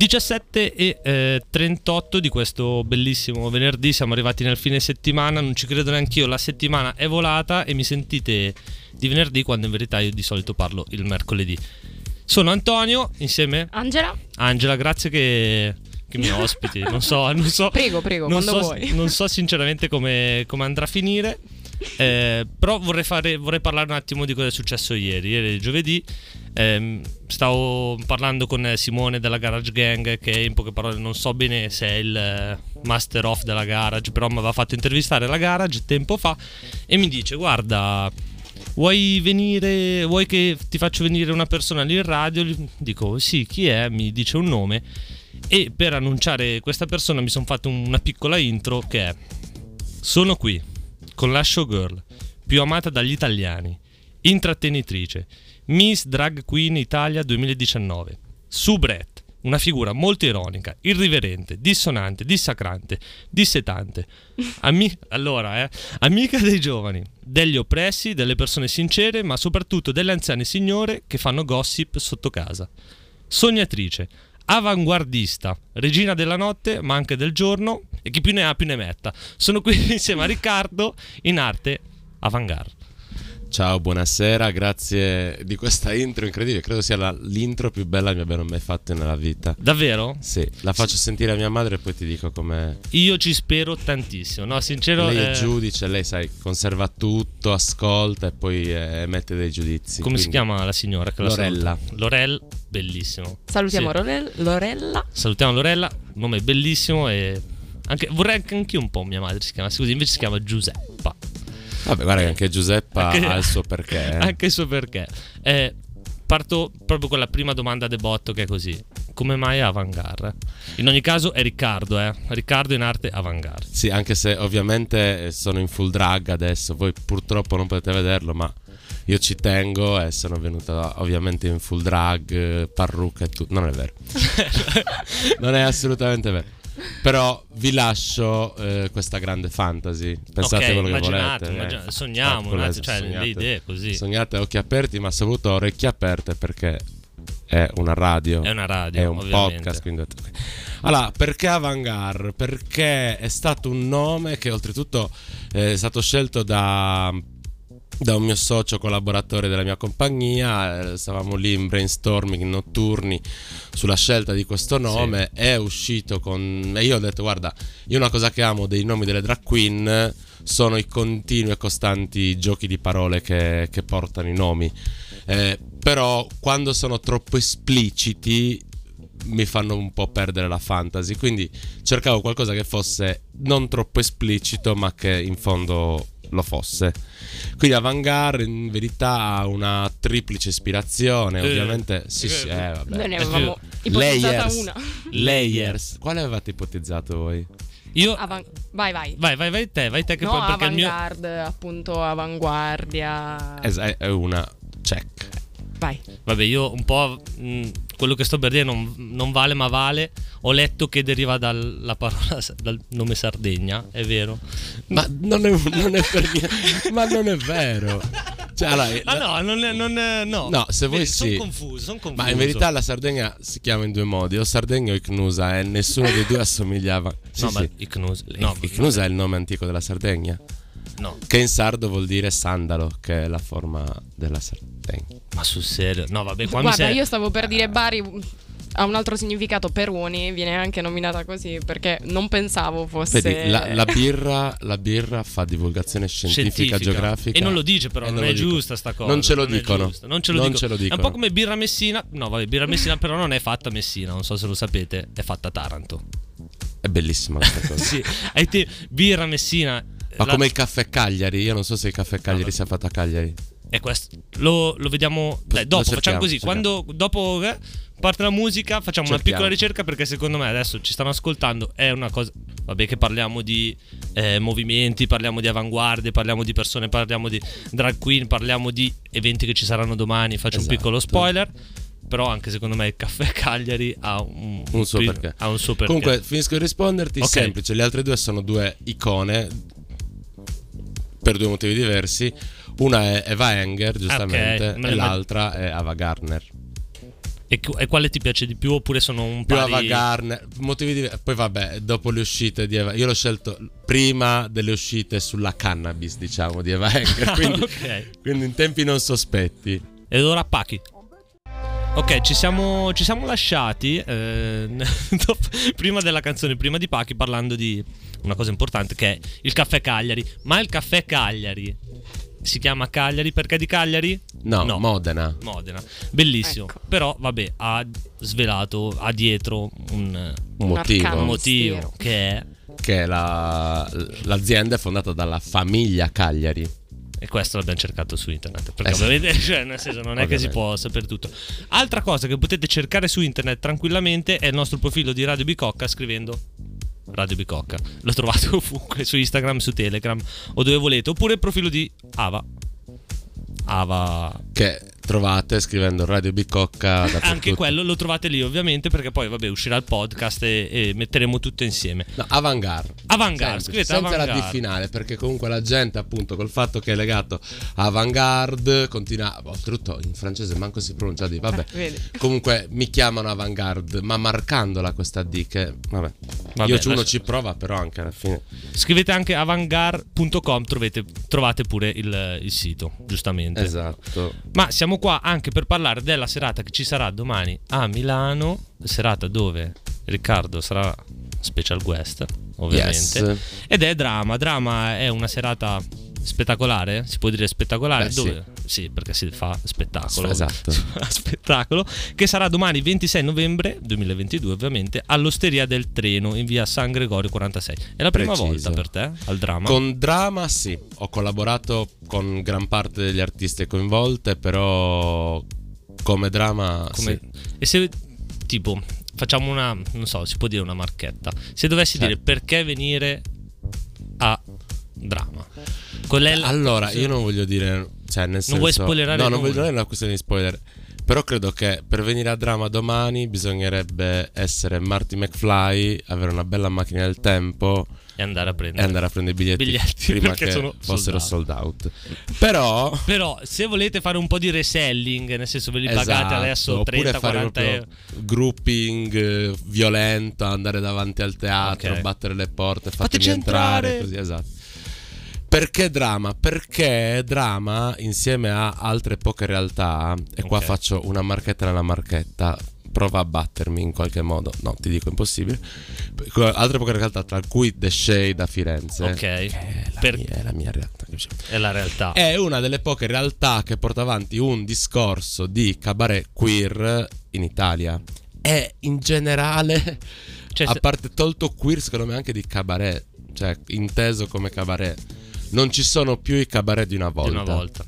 17 e eh, 38 di questo bellissimo venerdì, siamo arrivati nel fine settimana, non ci credo neanche io, la settimana è volata e mi sentite di venerdì quando in verità io di solito parlo il mercoledì. Sono Antonio, insieme Angela. Angela, grazie che, che mi ospiti, non so, non so, prego, prego, non quando so, vuoi. non so sinceramente come, come andrà a finire. Eh, però vorrei, fare, vorrei, parlare un attimo di cosa è successo ieri. Ieri giovedì eh, stavo parlando con Simone della Garage Gang, che in poche parole non so bene se è il eh, master of della Garage, però mi aveva fatto intervistare la Garage tempo fa e mi dice: Guarda, vuoi venire? Vuoi che ti faccio venire una persona lì in radio? Dico: Sì, chi è? Mi dice un nome. E per annunciare questa persona mi sono fatto una piccola intro che è: Sono qui con la showgirl più amata dagli italiani, intrattenitrice, Miss Drag Queen Italia 2019, Subret, una figura molto ironica, irriverente, dissonante, dissacrante, dissetante. Ami- allora, eh, amica dei giovani, degli oppressi, delle persone sincere, ma soprattutto delle anziane signore che fanno gossip sotto casa. Sognatrice, avanguardista, regina della notte, ma anche del giorno, e chi più ne ha più ne metta. Sono qui insieme a Riccardo in arte Avantgarde. Ciao, buonasera, grazie di questa intro incredibile. Credo sia la, l'intro più bella che mi abbiano mai fatto nella vita. Davvero? Sì, la faccio sentire a mia madre e poi ti dico com'è. Io ci spero tantissimo, no? Sincero. Lei è eh... giudice, lei sai, conserva tutto, ascolta e poi eh, emette dei giudizi. Come quindi... si chiama la signora? Che Lorella. La Lorella, bellissimo. Salutiamo sì. Lorella. Salutiamo Lorella, nome bellissimo e. Anche, vorrei che anche io un po' mia madre si chiama così, invece si chiama Giuseppa. Vabbè, guarda che anche Giuseppa anche, ha il suo perché. Eh. Anche il suo perché. Eh, parto proprio con la prima domanda de botto che è così. Come mai Avantgarde? In ogni caso è Riccardo, eh? Riccardo in arte Avantgarde. Sì, anche se ovviamente sono in full drag adesso, voi purtroppo non potete vederlo, ma io ci tengo e sono venuta ovviamente in full drag, parrucca e tutto. Non è vero. non è assolutamente vero. Però vi lascio eh, questa grande fantasy. Pensate okay, quello che volete. Eh. Immagina, eh. sogniamo, attimo, cioè, sognate, le idee così. Sognate occhi aperti, ma soprattutto orecchie aperte perché è una radio. È una radio. È un ovviamente. podcast. Quindi... Allora, perché Avantgarde? Perché è stato un nome che oltretutto è stato scelto da da un mio socio collaboratore della mia compagnia, eh, stavamo lì in brainstorming notturni sulla scelta di questo nome, sì. è uscito con... e io ho detto guarda, io una cosa che amo dei nomi delle drag queen sono i continui e costanti giochi di parole che, che portano i nomi, eh, però quando sono troppo espliciti mi fanno un po' perdere la fantasy, quindi cercavo qualcosa che fosse non troppo esplicito ma che in fondo lo fosse. Quindi Avantgarde in verità ha una triplice ispirazione, eh, ovviamente. Sì, sì, eh, vabbè. Noi ne avevamo ipotizzata Layers. una. Layers. Quale avevate ipotizzato voi? Io Avan- vai, vai. Vai, vai, vai te, vai te che no, poi perché Avantgarde, il mio appunto avanguardia. Es- è una check. Vai. Vabbè, io un po' mh, quello che sto per dire non, non, vale, ma vale. Ho letto che deriva dalla parola, dal nome Sardegna, è vero. Ma non è, non è per niente. ma non è vero. Cioè, allora, ah no, non è, non è, no. No, se vuoi sì. Sono confuso, son confuso. Ma in verità la Sardegna si chiama in due modi, o Sardegna o Icnusa, e nessuno dei due assomigliava. Sì, no, sì. ma Icnusa, no, Icnusa è il nome antico della Sardegna. No. Che in sardo vuol dire sandalo, che è la forma della Sardegna. Ma sul serio? No, vabbè, qua Guarda, sei... io stavo per dire Bari ha un altro significato Peroni, viene anche nominata così perché non pensavo fosse Vedi, la, la, birra, la birra fa divulgazione scientifica, scientifica, geografica e non lo dice però, non, non è giusta sta cosa. Non ce lo non dicono. Non ce lo, non dicono. ce lo dicono. È un po' come birra Messina. No, vabbè, birra Messina però non è fatta a Messina, non so se lo sapete, è fatta a Taranto. È bellissima questa cosa. sì, birra Messina ma la... come il caffè Cagliari, io non so se il caffè Cagliari no, sia fatto a Cagliari. E questo lo, lo vediamo Dai, dopo, cerchiamo, facciamo così. cerchiamo. Quando dopo eh, parte la musica, facciamo cerchiamo. una piccola ricerca perché secondo me adesso ci stanno ascoltando. È una cosa. Vabbè, che parliamo di eh, movimenti, parliamo di avanguardie, parliamo di persone, parliamo di drag queen, parliamo di eventi che ci saranno domani. Faccio esatto. un piccolo spoiler però anche secondo me il caffè Cagliari ha un, un, suo, perché. Ha un suo perché. Comunque finisco di risponderti, okay. semplice, le altre due sono due icone per due motivi diversi. Una è Eva Enger, giustamente, okay. e l'altra è Ava Gardner. E, e quale ti piace di più? Oppure sono un più pari... Ava Gardner, motivi di... Poi vabbè, dopo le uscite di Eva, io l'ho scelto prima delle uscite sulla cannabis, diciamo, di Eva Hacker, quindi, ok. quindi in tempi non sospetti. Ed ora Pachi. Ok, ci siamo, ci siamo lasciati eh, dopo- prima della canzone, prima di Pachi, parlando di una cosa importante che è il caffè Cagliari. Ma il caffè Cagliari si chiama Cagliari perché di Cagliari? No, Modena. Modena. Bellissimo. Ecco. Però, vabbè, ha svelato, ha dietro un, Un motivo. un motivo che è... Che la- l'azienda è fondata dalla famiglia Cagliari. E questo l'abbiamo cercato su internet. Perché Eh sì. ovviamente, cioè, nel senso, non è che si può sapere tutto. Altra cosa che potete cercare su internet tranquillamente è il nostro profilo di Radio Bicocca scrivendo Radio Bicocca. Lo trovate ovunque, su Instagram, su Telegram o dove volete. Oppure il profilo di Ava. Ava. Che trovate scrivendo Radio Bicocca. Anche quello lo trovate lì, ovviamente, perché poi, vabbè, uscirà il podcast e, e metteremo tutto insieme. No, Avantgarde. Avantgarde, Semplice, scrivete senza la D Avantgarde. finale, perché comunque la gente, appunto, col fatto che è legato a Avantgarde, continua. Oltretutto in francese manco si pronuncia D. Vabbè. Eh. Comunque mi chiamano Avantgarde, ma marcandola questa D che. Vabbè. Vabbè, Io uno lascia- ci prova, però anche alla fine. Scrivete anche avantgar.com, trovate, trovate pure il, il sito, giustamente. Esatto. Ma siamo qua anche per parlare della serata che ci sarà domani a Milano, serata dove Riccardo sarà special guest, ovviamente. Yes. Ed è Drama. Drama è una serata spettacolare, si può dire spettacolare, Beh, dove sì. perché si fa spettacolo. Esatto. spettacolo che sarà domani 26 novembre 2022, ovviamente, all'Osteria del Treno in via San Gregorio 46. È la prima Preciso. volta per te al Drama? Con Drama sì, ho collaborato con gran parte degli artisti coinvolte, però come Drama Come- sì. E se tipo facciamo una, non so, si può dire una marchetta. Se dovessi Certo. dire perché venire a Drama. È la- Allora, io non voglio dire, cioè nel senso, vuoi spoilerare No, non voglio dire una questione di spoiler. Però credo che per venire a Drama domani bisognerebbe essere Marty McFly, avere una bella macchina del tempo e andare a prendere. andare a prendere i biglietti, Biglietti, prima che fossero sold sold out. Però Però se volete fare un po' di reselling, nel senso ve li Esatto, pagate adesso oppure 30 fare 40 proprio euro. grouping eh, violento, andare davanti al teatro, Ok. battere le porte, Fateci entrare, entrare. così esatto. Perché drama? Perché drama insieme a altre poche realtà, e qua Ok. faccio una marchetta nella marchetta, prova a battermi in qualche modo, no ti dico impossibile, altre poche realtà tra cui The Shade a Firenze, Ok. è la, Per- mia, è la mia realtà. È la realtà. È una delle poche realtà che porta avanti un discorso di cabaret queer in Italia. E in generale, Cioè, a parte tolto queer, secondo me anche di cabaret, cioè inteso come cabaret. Non ci sono più i cabaret di una di volta. una volta.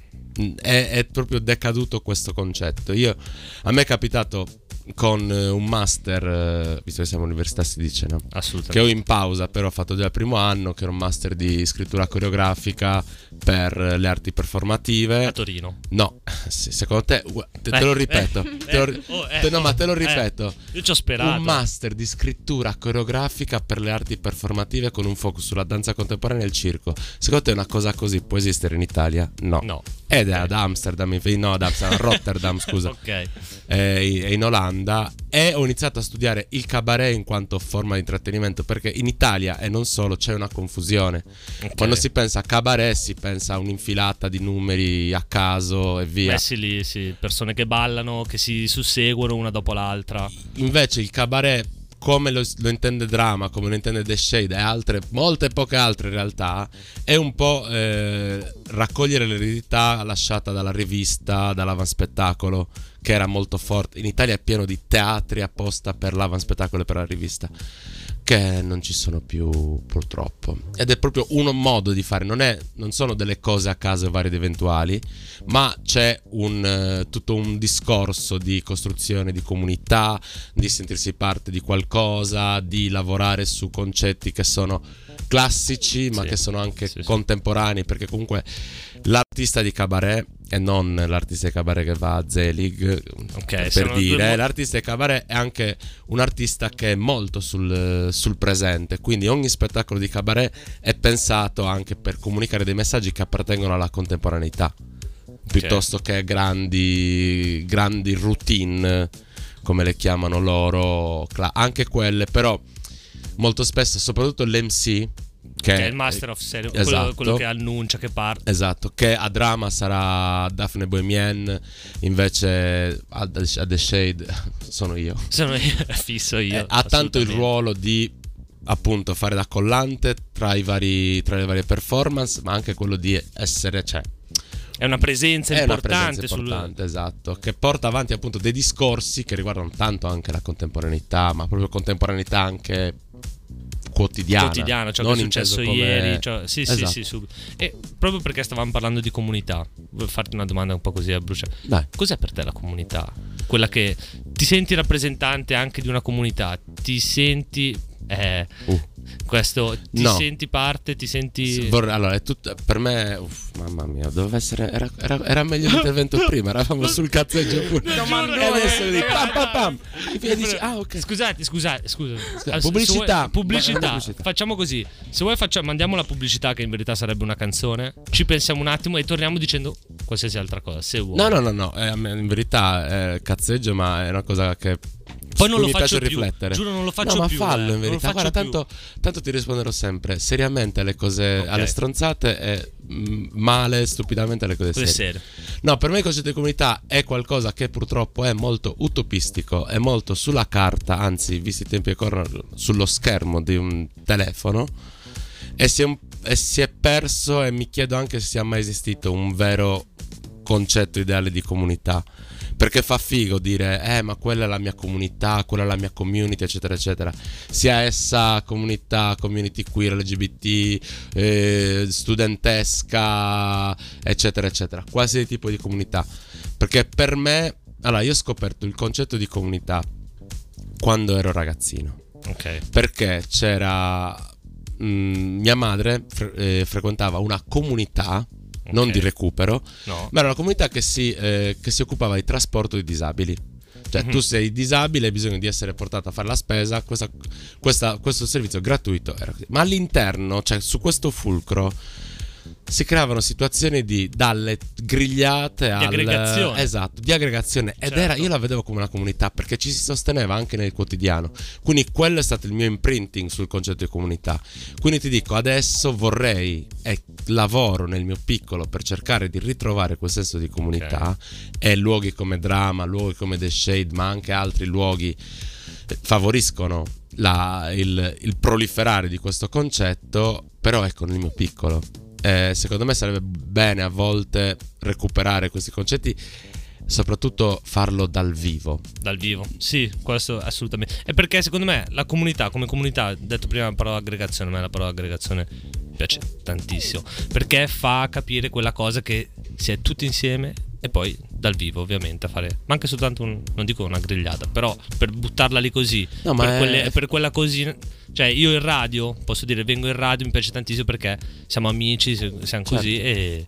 È, è proprio decaduto questo concetto. Io, a me è capitato con eh, un master, eh, visto che siamo all'università si dice, no? che Assolutamente. ho in pausa, però ho fatto già il primo anno, che era un master di scrittura coreografica per le arti performative. A Torino. No, se- secondo te, te, te Eh, lo eh, ripeto, eh, te lo oh, eh, te- no, ma te lo eh, ripeto. Io ci ho sperato. Un master di scrittura coreografica per le arti performative con un focus sulla danza contemporanea e il circo. Secondo te una cosa così può esistere in Italia? No. No. Ed è ad Amsterdam, no, ad Amsterdam, a Rotterdam, scusa Ok. è in- è in Olanda e ho iniziato a studiare il cabaret in quanto forma di intrattenimento perché in Italia e non solo c'è una confusione. ok. Quando si pensa a cabaret si pensa a un'infilata di numeri a caso e via. Messi lì, sì, persone che ballano, che si susseguono una dopo l'altra. Invece il cabaret come lo, lo intende Drama, come lo intende The Shade e altre, molte poche altre realtà, è un po' eh, raccogliere l'eredità lasciata dalla rivista, dall'avanspettacolo, che era molto forte. In Italia è pieno di teatri apposta per l'avanspettacolo e per la rivista, che non ci sono più purtroppo. Ed è proprio un modo di fare, non, è, non sono delle cose a caso varie ed eventuali, ma c'è un, eh, tutto un discorso di costruzione di comunità, di sentirsi parte di qualcosa, di lavorare su concetti che sono classici ma Sì. che sono anche sì. contemporanei perché comunque l'artista di cabaret e non l'artista di cabaret che va a Zelig Ok, per due dire. mo- l'artista di cabaret è anche un artista che è molto sul, sul presente quindi ogni spettacolo di cabaret è pensato anche per comunicare dei messaggi che appartengono alla contemporaneità piuttosto che grandi, grandi routine come le chiamano loro, anche quelle, però molto spesso, soprattutto l'MC, che, Che è il Master of Ceremony, Esatto. quello, quello che annuncia, che parte. Esatto, che a drama sarà Daphne Bohemian, invece a, a The Shade sono io. Sono io, fisso io. Eh, ha tanto il ruolo di appunto fare da collante tra, i vari, tra le varie performance, ma anche quello di essere, cioè, È una presenza è una importante. presenza sul- importante, esatto, che porta avanti appunto dei discorsi che riguardano tanto anche la contemporaneità, ma proprio contemporaneità anche quotidiana. quotidiano, ciò non che è successo come- ieri. ciò- sì, sì, Esatto. sì, subito. E proprio perché stavamo parlando di comunità, voglio farti una domanda un po' così a bruciare. Dai. Cos'è per te la comunità? Quella che ti senti rappresentante anche di una comunità, ti senti. Eh, Uh. questo ti No. senti parte, ti senti. Allora, è tutto, per me, uff, mamma mia, doveva essere. Era, era- era meglio l'intervento prima. Eravamo sul cazzeggio pure. Domandone. E adesso vedi, pam pam pam. E dici, ah, ok. Scusate, scusate, scusa. Allora, pubblicità. vuoi- pubblicità. Pubblicità. Facciamo così. Se vuoi facciamo, mandiamo la pubblicità che in verità sarebbe una canzone. Ci pensiamo un attimo e torniamo dicendo qualsiasi altra cosa, se vuoi. No, no, no, no. eh, in verità è cazzeggio, ma è una cosa che. Poi non lo mi faccio piace più. riflettere. Giuro, non lo faccio no, più, ma fallo eh, in verità. Guarda, tanto, tanto ti risponderò sempre seriamente alle cose, Ok. alle stronzate e mm, male, stupidamente alle cose serie. serie. No, per me il concetto di comunità è qualcosa che purtroppo è molto utopistico, è molto sulla carta, anzi, visti i tempi che corrono, sullo schermo di un telefono e si, è e si è perso e mi chiedo anche se sia mai esistito un vero concetto ideale di comunità. Perché fa figo dire, eh, ma quella è la mia comunità, quella è la mia community, eccetera, eccetera. Sia essa comunità, community queer, LGBT, eh, studentesca, eccetera, eccetera. Qualsiasi tipo di comunità. Perché per me, allora, io ho scoperto il concetto di comunità quando ero ragazzino Ok. perché c'era mm, mia madre fre- eh, frequentava una comunità non Ok. di recupero No. ma era una comunità che si, eh, che si occupava di trasporto di disabili cioè Mhm. tu sei disabile hai bisogno di essere portato a fare la spesa questa- questa- questo servizio gratuito era così. ma all'interno cioè su questo fulcro si creavano situazioni di dalle grigliate al aggregazione. esatto di aggregazione. Ed Certo. era io la vedevo come una comunità perché ci si sosteneva anche nel quotidiano. Quindi quello è stato il mio imprinting sul concetto di comunità. Quindi ti dico adesso vorrei e lavoro nel mio piccolo per cercare di ritrovare quel senso di comunità e luoghi come Drama luoghi come The Shade ma anche altri luoghi eh, favoriscono la- il, il proliferare di questo concetto però ecco nel mio piccolo Eh, secondo me sarebbe bene a volte recuperare questi concetti soprattutto farlo dal vivo Dal vivo, sì, questo assolutamente. E perché secondo me la comunità, come comunità, detto prima la parola aggregazione, a me la parola aggregazione piace tantissimo. Perché fa capire quella cosa che si è tutti insieme e poi dal vivo, ovviamente, a fare. Ma anche soltanto un, non dico una grigliata, però per buttarla lì così. No, per, è- quelle- per quella così. Cioè, io in radio, posso dire, vengo in radio, mi piace tantissimo perché siamo amici, siamo così e,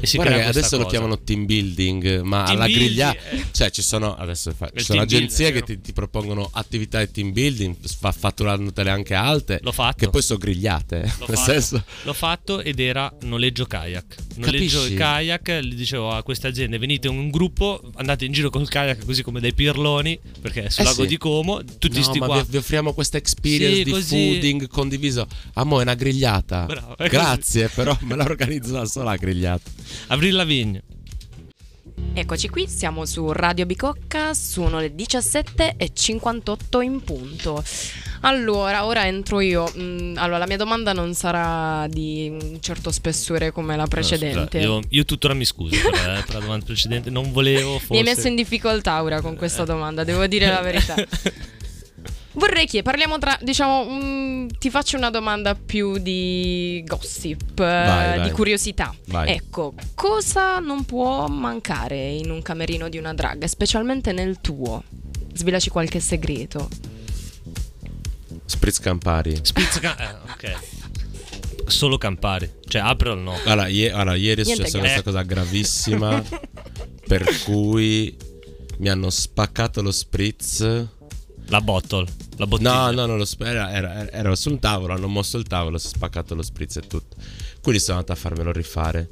e si Guarda crea adesso lo cosa. chiamano team building, ma Team alla building, grigliata, eh. cioè ci sono adesso fa- ci sono building, agenzie è che ti, ti propongono attività di team building, fa- fatturandotele anche alte, L'ho fatto. che poi sono grigliate. L'ho Nel fatto. senso, L'ho fatto ed era noleggio kayak. Noleggio Capisci? kayak, gli dicevo a queste aziende: venite in un gruppo, andate in giro col kayak così come dei pirloni, perché è sul Eh lago sì. di Como, tutti no, sti qua. vi, vi offriamo questa experience Sì, così. fooding condiviso. Amo, è una grigliata. Bravo, è così. Grazie, però me la organizzo da sola la grigliata. Aprire la vigna. Eccoci qui, siamo su Radio Bicocca, sono le 17.58 in punto. Allora, ora entro io. Mm, allora, la mia domanda non sarà di un certo spessore come la precedente. Scusa, io, io tuttora mi scuso per, eh, per la domanda precedente, non volevo. Forse... Mi hai messo in difficoltà ora con questa domanda, devo dire la verità. Vorrei che parliamo tra, diciamo, mm, ti faccio una domanda più di gossip, Vai, eh, vai. di curiosità. Vai. Ecco, cosa non può mancare in un camerino di una drag, specialmente nel tuo? Svelaci qualche segreto. Spritz Campari. Spizzica. Eh, ok. Solo Campari, cioè apre o no? Allora, ie- allora, ieri è successa questa cosa gravissima per cui mi hanno spaccato lo spritz. La bottle, la bottiglia. No, no, no, lo sp- era, era, era sul tavolo, hanno mosso il tavolo, si è spaccato lo spritz e tutto. Quindi sono andato a farmelo rifare.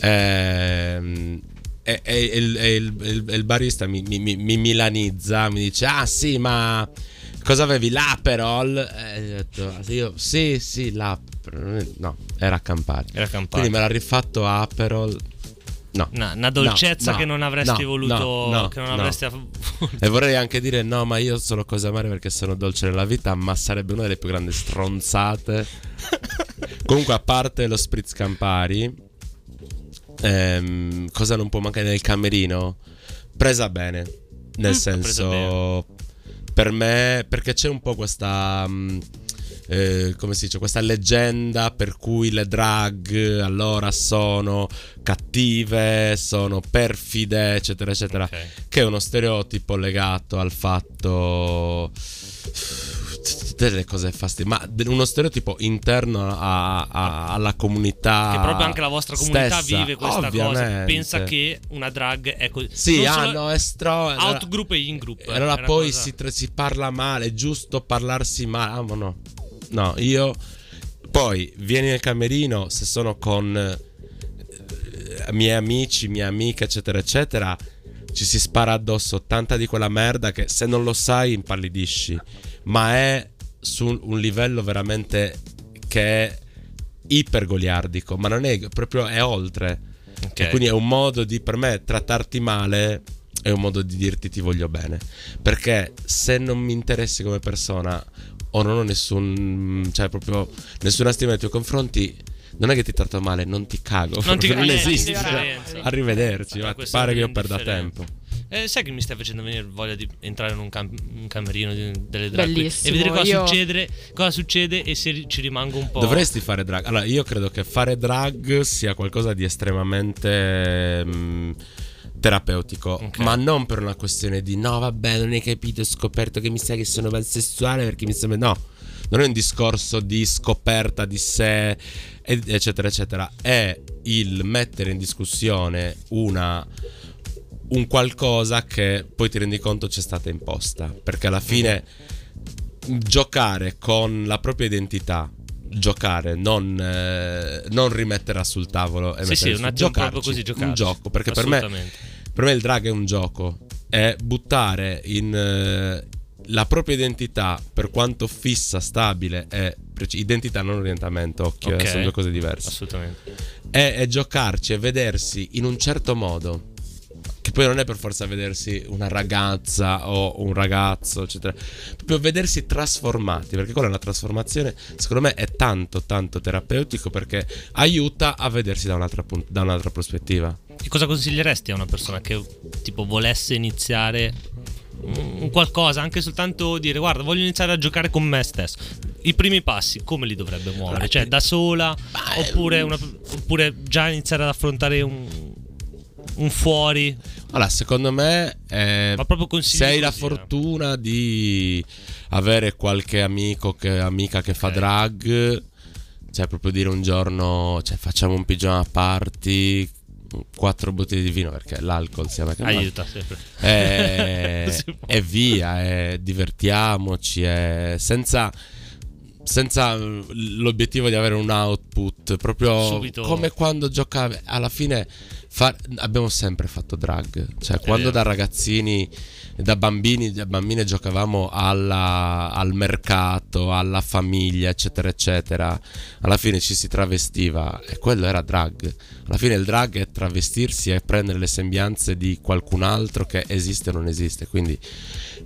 Ehm, e, e il, e il- il- il barista mi, mi- mi- mi milanizza, mi dice: Ah, sì, ma cosa avevi? L'Aperol? E io ho detto: "Ah, io, sì, sì, l'Aperol. No, era Campari. Era Campari. Quindi me l'ha rifatto Aperol. No. Una, una dolcezza No, che non avresti no, voluto. no, no, che non no. avresti av- E vorrei anche dire: no, ma io sono cose amare perché sono dolce nella vita, ma sarebbe una delle più grandi stronzate. Comunque, a parte lo spritz Campari, ehm, cosa non può mancare nel camerino? Presa bene. Nel Mm, senso, per me, perché c'è un po' questa. mm, eh, come si dice, questa leggenda per cui le drag allora sono cattive, sono perfide, eccetera, eccetera Ok. che è uno stereotipo legato al fatto delle cose fastidiose, ma uno stereotipo interno a- a- alla comunità. Che proprio anche la vostra comunità stessa, vive questa cosa. ovviamente. Pensa che una drag è così. Sì, ah, no, è stro... Out group e in group. Allora poi cosa- si, si parla male, è giusto parlarsi male. Ah, ma no. No, io. Poi vieni nel camerino, se sono con eh, miei amici, mie amiche, eccetera, eccetera, ci si spara addosso tanta di quella merda che se non lo sai impallidisci. Ma è su un livello veramente che è ipergoliardico, ma non è proprio, è oltre. Ok. E quindi è un modo di, per me, trattarti male è un modo di dirti ti voglio bene. Perché se non mi interessi come persona o non ho nessun, cioè proprio nessuna stima nei tuoi confronti, non è che ti tratto male, non ti cago. Non ti non eh, esiste. indifferenza. Arrivederci, Ah, ma ti pare che io perda tempo. Eh, sai che mi stai facendo venire voglia di entrare in un, cam- un camerino di- delle drag queen Bellissimo, e vedere cosa, io- succede, cosa succede e se ci rimango un po'. Dovresti fare drag. Allora, io credo che fare drag sia qualcosa di estremamente mm, terapeutico, Ok. ma non per una questione di no, vabbè, non hai capito, ho scoperto che mi sa che sono pansessuale perché mi sembra no. Non è un discorso di scoperta di sé, eccetera, eccetera. È il mettere in discussione una un qualcosa che poi ti rendi conto c'è stata imposta. Perché alla fine giocare con la propria identità, giocare, non, eh, non rimetterla sul tavolo e Sì, sì, mettere un su- giocarci, proprio così, giocarci. un gioco. Perché per me. Per me il drag è un gioco. È buttare in eh, la propria identità, per quanto fissa, stabile, preci- identità, non orientamento, occhio, eh, Ok. sono due cose diverse Assolutamente. è, è giocarci e vedersi in un certo modo. Che poi non è per forza vedersi una ragazza o un ragazzo, eccetera. Proprio vedersi trasformati. Perché quella è una trasformazione, secondo me, è tanto, tanto terapeutico perché aiuta a vedersi da un'altra, da un'altra prospettiva. E cosa consiglieresti a una persona che tipo volesse iniziare un qualcosa, anche soltanto dire guarda voglio iniziare a giocare con me stesso. I primi passi come li dovrebbe muovere? Cioè da sola oppure, una- oppure già iniziare ad affrontare un, un fuori? Allora, secondo me, eh, Ma proprio consigli se hai la eh. fortuna di avere qualche amico che, amica che fa drag, cioè proprio dire un giorno, cioè facciamo un pigiama party, quattro bottiglie di vino perché l'alcol sia una chiamata. Aiuta sempre. e, Si e via, e divertiamoci, e senza, senza l'obiettivo di avere un output, proprio Subito. come quando giocavi. Alla fine fa- abbiamo sempre fatto drag, cioè quando da ragazzini, da bambini, da bambine giocavamo alla- al mercato, alla famiglia, eccetera, eccetera. Alla fine ci si travestiva e quello era drag. Alla fine il drag è travestirsi e prendere le sembianze di qualcun altro che esiste o non esiste. Quindi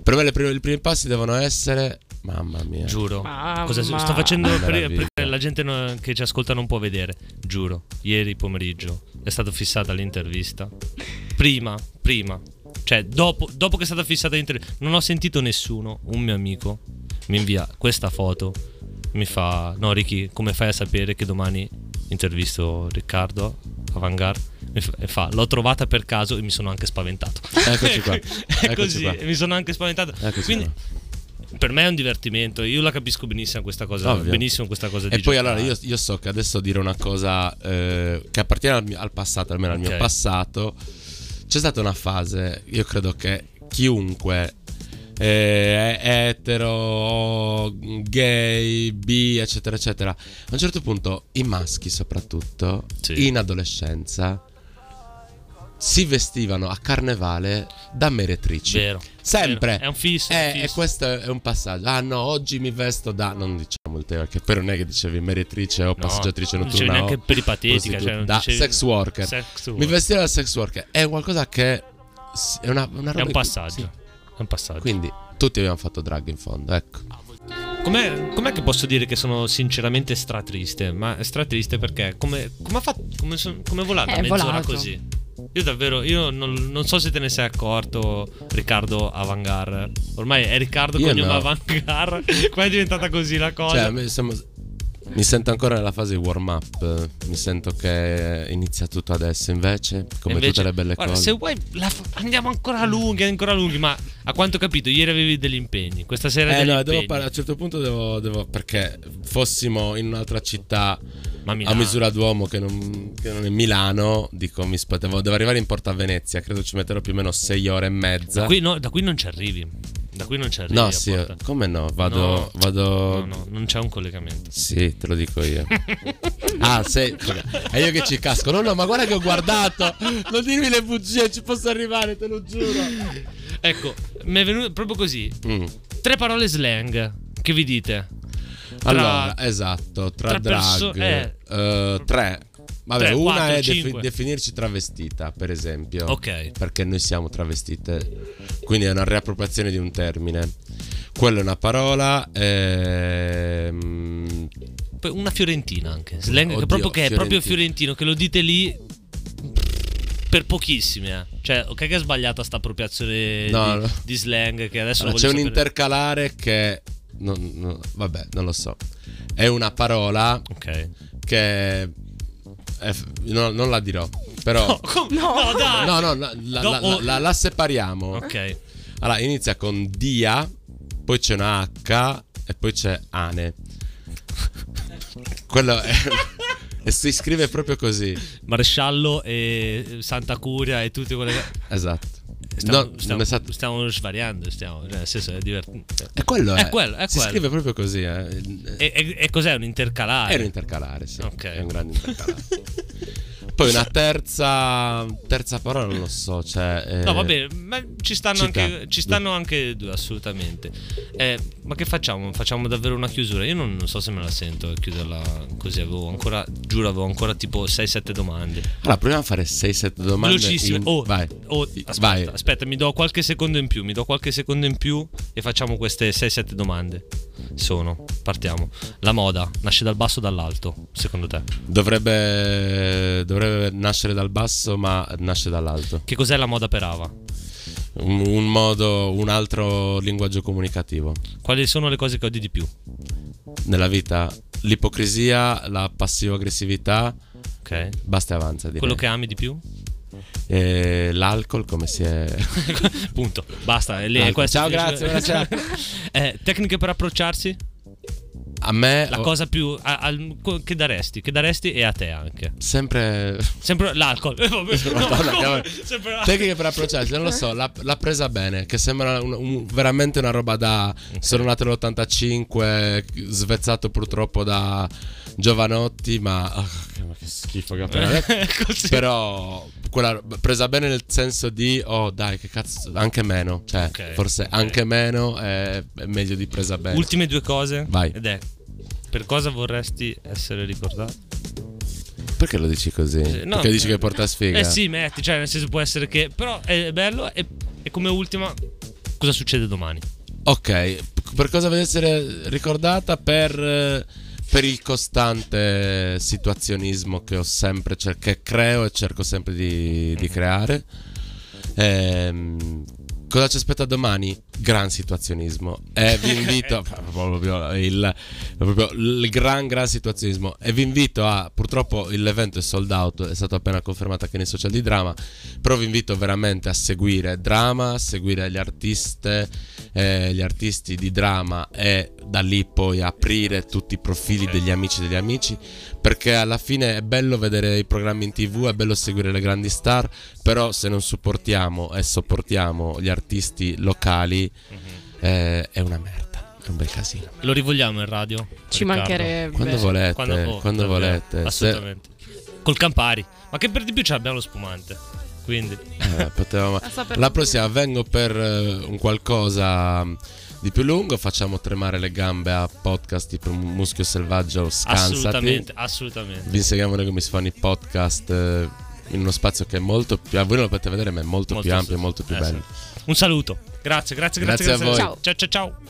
per me le prime- i primi passi devono essere, mamma mia, Giuro. Mamma. Cosa sto facendo Che per, perché la gente no- che ci ascolta non può vedere. Giuro. Ieri pomeriggio è stata fissata l'intervista. Prima, prima. Cioè, dopo, dopo che è stata fissata l'intervista, non ho sentito nessuno. Un mio amico mi invia questa foto. Mi fa: No, Ricky, come fai a sapere che domani intervisto Riccardo a Vanguard? Mi fa- E fa: L'ho trovata per caso e mi sono anche spaventato. Eccoci qua, è eccoci così, qua. e mi sono anche spaventato. Eccoci Quindi, qua. per me è un divertimento. Io la capisco benissimo questa cosa. Ovvio. Benissimo questa cosa di E poi giocare. allora io, io so che adesso dire una cosa eh, che appartiene al, mio- al passato, almeno al Ok. mio passato. C'è stata una fase, io credo che chiunque eh, è etero, gay, bi, eccetera, eccetera, a un certo punto i maschi soprattutto, Sì. in adolescenza, si vestivano a carnevale da meretrici. Vero. Sempre. Vero. È un fisso. Eh, è e fisso. questo è un passaggio. Ah no, oggi mi vesto da... Non diciamo il tema, che però non è che dicevi meretrice o No, passeggiatrice non dicevi notturna. neanche peripatetica. Cioè non da dicevi- sex worker. Sex Mi worker. vestivo da sex worker. È qualcosa che... È una, una roba È un passaggio. sì. È un passaggio. Quindi tutti abbiamo fatto drag in fondo, ecco. Com'è, com'è che posso dire che sono sinceramente stratriste? Ma è stratriste perché come, come ha fatto. Come, come è volata È mezz'ora volato. così? Io davvero, io non, non so se te ne sei accorto, Riccardo Avangar. Ormai è Riccardo Io cognome no. Avangar. Qua è diventata così la cosa. Cioè, siamo- mi sento ancora nella fase di warm up. Mi sento che inizia tutto adesso. Invece, come Invece- tutte le belle guarda, cose. Se vuoi, fa- andiamo ancora lunghi, ancora lunghi. Ma a quanto ho capito, ieri avevi degli impegni. Questa sera Eh no, devo parlare, a un certo punto devo, devo- Perché fossimo in un'altra città a misura d'uomo che non, che non è Milano, dico mi sp- devo, devo arrivare in Porta Venezia. Credo ci metterò più o meno sei ore e mezza. Da qui, no, da qui non ci arrivi. Da qui non ci arrivi. no, sì, come no? Vado. No. vado No, no, non c'è un collegamento. Sì, te lo dico io. ah, sei. È io che ci casco. No, no, ma guarda che ho guardato. Non dirmi le bugie, ci posso arrivare, te lo giuro. Ecco, mi è venuto proprio così. Mm. Tre parole slang. Che vi dite? Tra- Allora, esatto, tra, tra perso- drag. eh. eh, tre. Vabbè, Tre, una quattro, è defi- definirci travestita, per esempio. Ok. Perché noi siamo travestite. Quindi è una riappropriazione di un termine. Quella è una parola. ehm, Una fiorentina anche. Slang che, Oddio, proprio, che è proprio fiorentino. Che lo dite lì. Per pochissimi, eh. Cioè, ok, che è sbagliata sta appropriazione No, di, no. di slang. Che adesso allora, lo c'è un sapere. intercalare che. non- vabbè, non lo so. È una parola Ok. che. È- no, non la dirò. Però. No, com- no, dai. No, no, la, la- No, la- oh. la- la separiamo. Ok. Allora, inizia con dia, poi c'è una H e poi c'è Ane. Quello è. e si scrive proprio così. Maresciallo e Santa Curia e tutte quelle. Esatto. Stiamo, No, stiamo, stato- stiamo svariando, stiamo, cioè, nel senso è divertente. È quello, È è. quello, è si quello. scrive proprio così. eh. E, e- e cos'è un intercalare? È un intercalare, sì. Ok. È un grande intercalare. Poi una terza. Terza parola non lo so. Cioè, eh, No, va bene, ma ci stanno, anche, ci stanno anche due, assolutamente. Eh, ma che facciamo? Facciamo davvero una chiusura? Io non, non so se me la sento chiuderla così. Avevo ancora, giuro, avevo ancora tipo 6-7 domande. Allora, proviamo a fare 6-7 domande. Velocissime. in- Oh, Vai. oh, aspetta, vai. aspetta, mi do qualche secondo in più. Mi do qualche secondo in più e facciamo queste 6-7 domande. Sono, partiamo. La moda nasce dal basso o dall'alto, secondo te? Dovrebbe, dovrebbe nascere dal basso, ma nasce dall'alto. Che cos'è la moda per Ava? Un, un modo, un altro linguaggio comunicativo. Quali sono le cose che odi di più? Nella vita, l'ipocrisia, la passivo-aggressività, Ok. basta e avanza. Direi. Quello che ami di più? E l'alcol, come si è. Punto. Basta. questo Ciao, grazie, Eh, tecniche per approcciarsi? A me. La cosa più. a- al- che daresti? Che daresti e a te anche. Sempre. Sempre l'alcol. Eh, no. Tecniche per approcciarsi, non lo so, l'ha, l'ha presa bene, che sembra un- un- veramente una roba da... Sono nato nell'85, svezzato purtroppo da Giovanotti, ma... ah, che, schifo che ho appena detto. Però quella presa bene nel senso di, oh dai, che cazzo, anche meno, cioè Ok, forse ok. anche meno è, è meglio di presa bene. Ultime due cose. Vai. Ed è. Per cosa vorresti essere ricordato? Perché lo dici così? Eh, no, Perché dici eh, che porta sfiga? Eh sì, metti, cioè nel senso può essere che... Però è bello e, e come ultima... Cosa succede domani? Ok, per cosa deve essere ricordata? Per, eh, per il costante situazionismo che ho sempre cer- che creo e cerco sempre di, di creare. Ehm, cosa ci aspetta domani? Gran situazionismo. E vi invito proprio il, proprio il gran gran situazionismo. E vi invito a purtroppo l'evento è sold out, è stato appena confermato anche nei social di drama. Però vi invito veramente a seguire drama, a seguire gli artiste, eh, gli artisti di drama e da lì poi aprire tutti i profili degli amici degli amici. Perché alla fine è bello vedere i programmi in tv, è bello seguire le grandi star, però se non supportiamo e sopportiamo gli artisti locali eh, è una merda, è un bel casino. Lo rivogliamo in radio? Ci Riccardo? mancherebbe. Quando volete, quando, oh, davvero, volete. Se- Assolutamente. Col Campari. Ma che per di più ce l'abbiamo lo spumante. quindi Eh, potevamo- La prossima vengo per eh, un qualcosa di più lungo, facciamo tremare le gambe a podcast tipo Muschio Selvaggio, Scansati. assolutamente, assolutamente. Vi insegniamo noi come si fanno i podcast eh, in uno spazio che è molto più... ah, Voi non lo potete vedere, ma è molto, Molto più ampio e molto più Eh, bello. sì. Un saluto. Grazie, grazie, grazie. Grazie a voi. Ciao. Ciao, ciao, ciao.